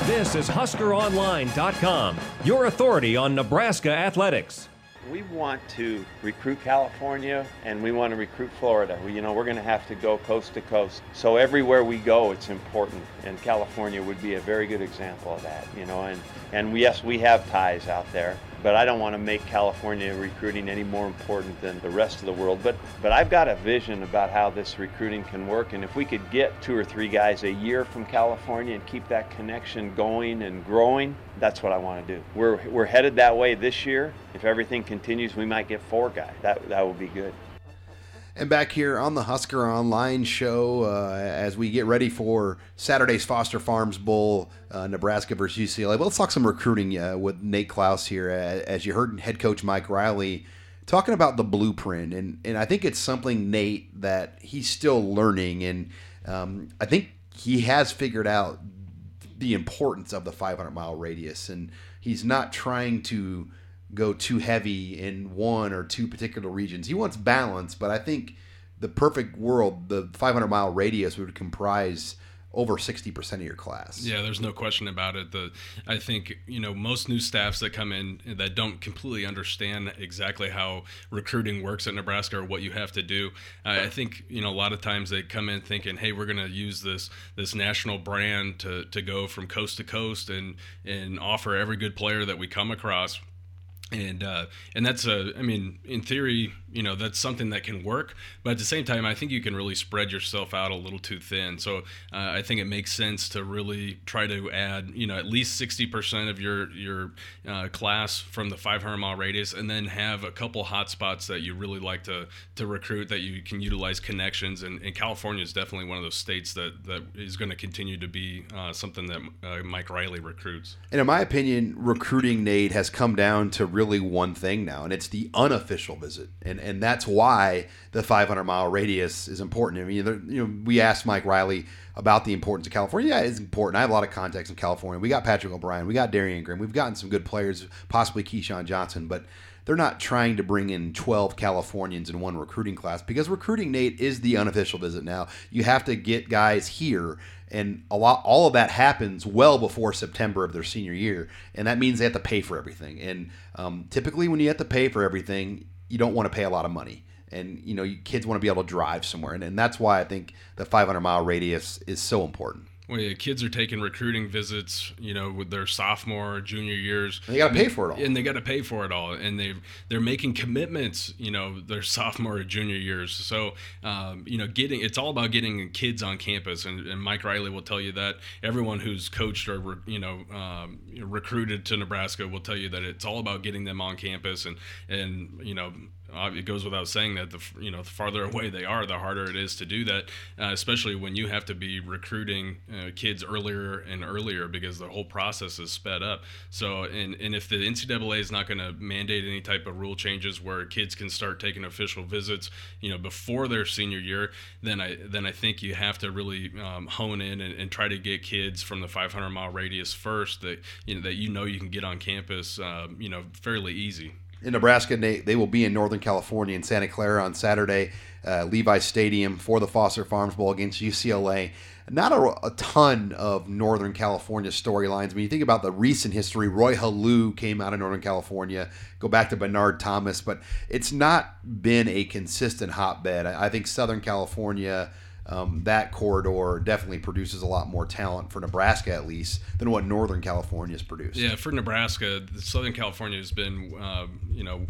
This is HuskerOnline.com, your authority on Nebraska athletics. We want to recruit California and we want to recruit Florida. We, you know, we're going to have to go coast to coast. So everywhere we go, it's important, and California would be a very good example of that. You know, and and yes, we have ties out there but I don't want to make California recruiting any more important than the rest of the world. But but I've got a vision about how this recruiting can work, and if we could get two or three guys a year from California and keep that connection going and growing, that's what I want to do. We're we're headed that way this year. If everything continues, we might get four guys. That that would be good. And back here on the Husker Online show, uh, as we get ready for Saturday's Foster Farms Bowl, uh, Nebraska versus UCLA. Let's talk some recruiting uh, with Nate Clouse here. As you heard head coach Mike Riley talking about the blueprint, and, and I think it's something, Nate, that he's still learning. And um, I think he has figured out the importance of the 500 mile radius, and he's not trying to go too heavy in one or two particular regions. He wants balance, but I think the perfect world, the 500 mile radius would comprise over 60% of your class. Yeah, there's no question about it. The I think, you know, most new staffs that come in that don't completely understand exactly how recruiting works at Nebraska or what you have to do. Uh, I think, you know, a lot of times they come in thinking, "Hey, we're going to use this this national brand to to go from coast to coast and and offer every good player that we come across." And uh, and that's a I mean in theory you know that's something that can work but at the same time I think you can really spread yourself out a little too thin. So uh, I think it makes sense to really try to add you know at least 60% of your your uh, class from the 500 mile radius and then have a couple hot spots that you really like to to recruit that you can utilize connections and, and California is definitely one of those states that that is going to continue to be uh, something that uh, Mike Riley recruits. And in my opinion recruiting Nate has come down to really one thing now, and it's the unofficial visit, and and that's why the 500 mile radius is important. I mean, there, you know, we asked Mike Riley about the importance of California. Yeah, it's important. I have a lot of contacts in California. We got Patrick O'Brien, we got Darrion Graham, we've gotten some good players, possibly Keyshawn Johnson, but they're not trying to bring in 12 Californians in one recruiting class because recruiting Nate is the unofficial visit now. You have to get guys here and a lot all of that happens well before September of their senior year, and that means they have to pay for everything. And um, typically, when you have to pay for everything, you don't want to pay a lot of money, and you know kids want to be able to drive somewhere, and, and that's why I think the 500 mile radius is so important. Well, yeah, kids are taking recruiting visits, you know, with their sophomore, junior years. And they got to pay for it all. And they got to pay for it all, and they they're making commitments, you know, their sophomore or junior years. So, um, you know, getting it's all about getting kids on campus, and, and, Mike Riley will tell you that. Everyone who's coached or you know um, recruited to Nebraska will tell you that it's all about getting them on campus, and and you know it goes without saying that the you know the farther away they are, the harder it is to do that, uh, especially when you have to be recruiting uh, kids earlier and earlier because the whole process is sped up. So, and and if the NCAA is not going to mandate any type of rule changes where kids can start taking official visits, you know, before their senior year, then I then I think you have to really um, hone in and, and, try to get kids from the 500 mile radius first that you know that you know you can get on campus, um, you know, fairly easy. In Nebraska, they, they will be in Northern California in Santa Clara on Saturday, uh, Levi Stadium for the Foster Farms Bowl against UCLA. Not a, a ton of Northern California storylines. When you think about the recent history, Roy Helu came out of Northern California. Go back to Bernard Thomas, but it's not been a consistent hotbed. I, I think Southern California um, that corridor definitely produces a lot more talent for Nebraska, at least, than what Northern California has produced. Yeah, for Nebraska, Southern California has been, uh, you know,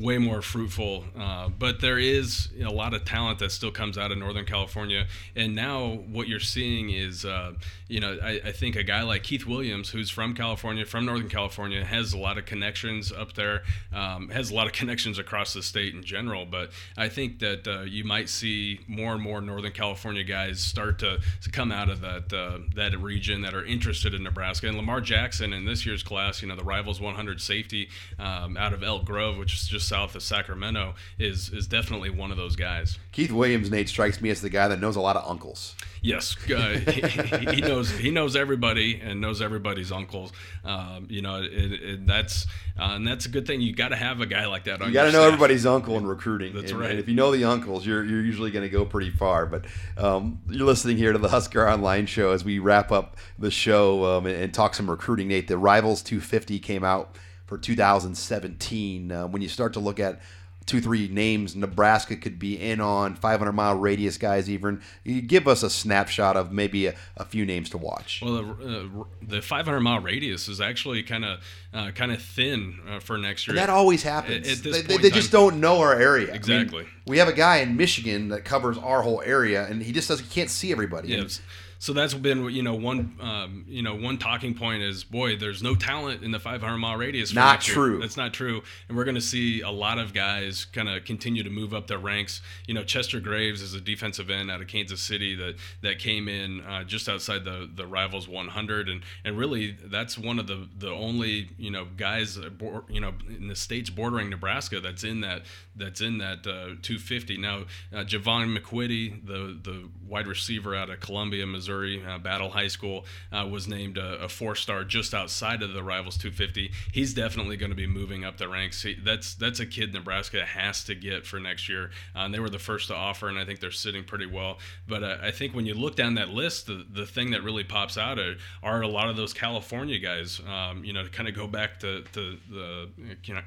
way more fruitful. Uh, but there is a lot of talent that still comes out of Northern California. And now what you're seeing is, uh, you know, I, I, think a guy like Keith Williams, who's from California, from Northern California, has a lot of connections up there, um, has a lot of connections across the state in general. But I think that uh, you might see more and more Northern California guys start to, to come out of that uh, that region that are interested in Nebraska. And Lamar Jackson in this year's class, you know, the Rivals 100 safety um, out of Elk Grove, which is just south of Sacramento is is definitely one of those guys. Keith Williams, Nate strikes me as the guy that knows a lot of uncles. Yes, uh, he, he, knows he knows everybody and knows everybody's uncles. Um, you know, it, it, that's uh, and that's a good thing. You got to have a guy like that. you got to know everybody's uncle in recruiting. That's and, right. And if you know the uncles, you're you're usually going to go pretty far. But um, you're listening here to the Husker Online Show as we wrap up the show um, and, and talk some recruiting. Nate, the Rivals 250 came out for 2017. Uh, when you start to look at two, three names Nebraska could be in on, 500 mile radius guys, even. You give us a snapshot of maybe a, a few names to watch. Well, the, uh, the 500 mile radius is actually kind of uh, kind of thin uh, for next year. And that always happens. At, at they, they just don't know our area. Exactly. I mean, we have a guy in Michigan that covers our whole area, and he just doesn't he can't see everybody. Yes. So that's been you know one um, you know one talking point is boy there's no talent in the 500 mile radius. for Not true. That's not true, and we're going to see a lot of guys kind of continue to move up their ranks. You know Chester Graves is a defensive end out of Kansas City that that came in uh, just outside the the rivals 100, and and really that's one of the the only you know guys you know in the states bordering Nebraska that's in that that's in that uh, 250. Now uh, Javon McQuitty, the the wide receiver out of Columbia, Missouri, uh, Battle High School, uh, was named a, a four-star just outside of the Rivals 250. He's definitely going to be moving up the ranks. He, that's that's a kid Nebraska has to get for next year. Uh, and they were the first to offer, and I think they're sitting pretty well. But uh, I think when you look down that list, the, the thing that really pops out are, are a lot of those California guys. Um, you know, to kind of go back to, to the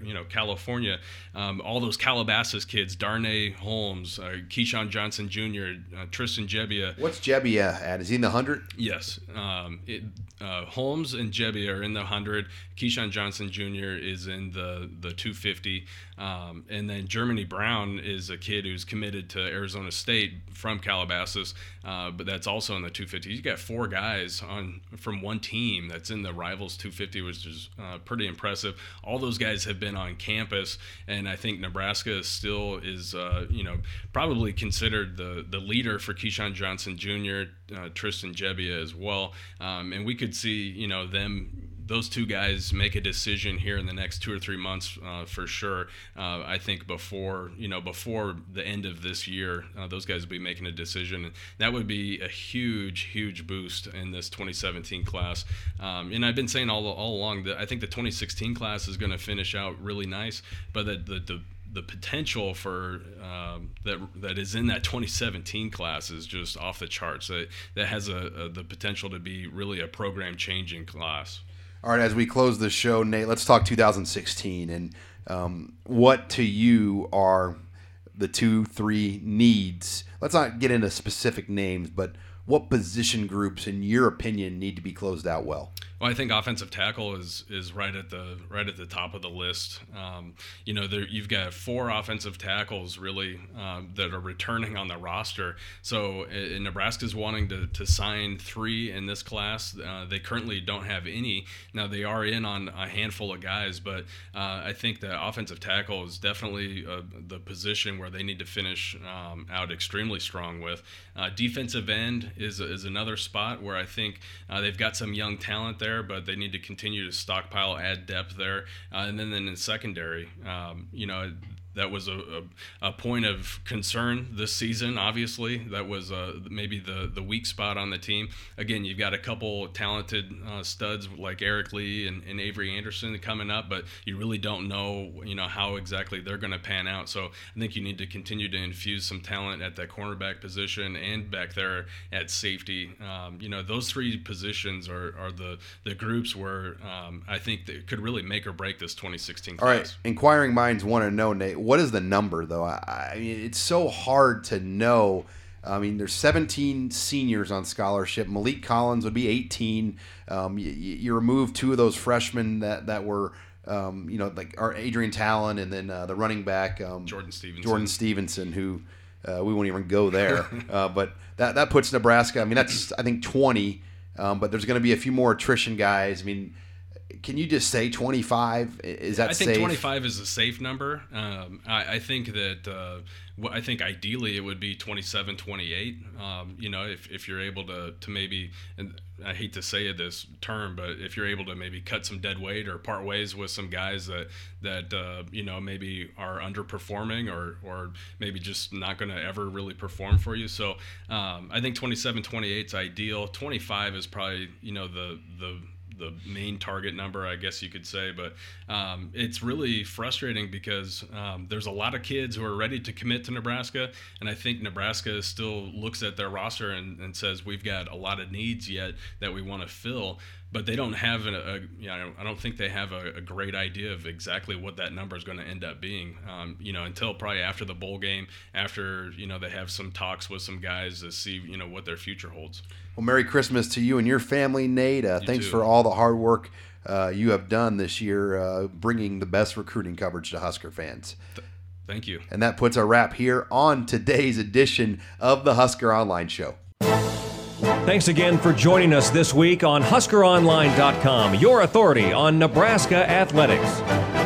you know California, um, all those Calabasas kids, Darnay Holmes, uh, Keyshawn Johnson Jr., uh, Tristan Gebbia. What's Gebbia at? Is he in the hundred? Yes. Um, it, uh, Holmes and Gebbia are in the 100. Keyshawn Johnson Jr. is in the, the 250. Um, and then Germany Brown is a kid who's committed to Arizona State from Calabasas, uh, but that's also in the 250. You got four guys on from one team that's in the Rivals 250, which is uh, pretty impressive. All those guys have been on campus, and I think Nebraska still is, uh, you know, probably considered the the leader for Keyshawn Johnson Jr., uh, Tristan Gebbia as well. Um, and we could see, you know, them those two guys make a decision here in the next two or three months uh, for sure. Uh, I think before you know before the end of this year, uh, those guys will be making a decision. And that would be a huge, huge boost in this 2017 class. Um, and I've been saying all all along that I think the 2016 class is going to finish out really nice, but the the, the the potential for um, that that is in that 2017 class is just off the charts. That that has a, a the potential to be really a program changing class. All right, as we close the show, Nate, let's talk 2016 and um, what to you are the two, three needs. Let's not get into specific names, but what position groups, in your opinion, need to be closed out well? Well, I think offensive tackle is is right at the right at the top of the list. Um, you know, there, you've got four offensive tackles really um, that are returning on the roster. So uh, Nebraska's wanting to, to sign three in this class. Uh, they currently don't have any. Now they are in on a handful of guys, but uh, I think the offensive tackle is definitely uh, the position where they need to finish um, out extremely strong with. Uh, defensive end is is another spot where I think uh, they've got some young talent there, but they need to continue to stockpile, add depth there, uh, and then then in secondary, um, you know that was a, a, a, point of concern this season. Obviously, that was uh, maybe the the weak spot on the team. Again, you've got a couple talented uh, studs like Eric Lee and, and, Avery Anderson coming up, but you really don't know you know how exactly they're going to pan out. So I think you need to continue to infuse some talent at that cornerback position and back there at safety. Um, you know, those three positions are, are the the groups where um, I think that could really make or break this 2016 class. All right, inquiring minds want to know, Nate what is the number though? I, I mean, it's so hard to know. I mean, there's 17 seniors on scholarship. Maliek Collins would be 18. Um, you, you, remove two of those freshmen that that were, um, you know, like our Adrienne Talan and then uh, the running back um, Jordan Stevenson. Jordan Stevenson, who uh, we won't even go there. uh, but that that puts Nebraska. I mean, that's I think 20. Um, but there's going to be a few more attrition guys. I mean, can you just say 25? Is that I think safe? 25 is a safe number. Um, I, I, think that uh, I think ideally it would be 27, 28. Um, you know, if, if you're able to to maybe, and I hate to say it this term, but if you're able to maybe cut some dead weight or part ways with some guys that that uh, you know maybe are underperforming or or maybe just not going to ever really perform for you. So um, I think 27, 28 is ideal. 25 is probably you know the the the main target number, I guess you could say. But um, it's really frustrating because um, there's a lot of kids who are ready to commit to Nebraska, and I think Nebraska still looks at their roster and, and says we've got a lot of needs yet that we want to fill but they don't have a, a you know, I don't think they have a, a, great idea of exactly what that number is going to end up being. Um, you know, until probably after the bowl game, after you know they have some talks with some guys to see you know what their future holds. Well, Merry Christmas to you and your family, Nate. Uh, thanks too. for all the hard work uh, you have done this year, uh, bringing the best recruiting coverage to Husker fans. Th- thank you. And that puts a wrap here on today's edition of the Husker Online Show. Thanks again for joining us this week on HuskerOnline.com, your authority on Nebraska athletics.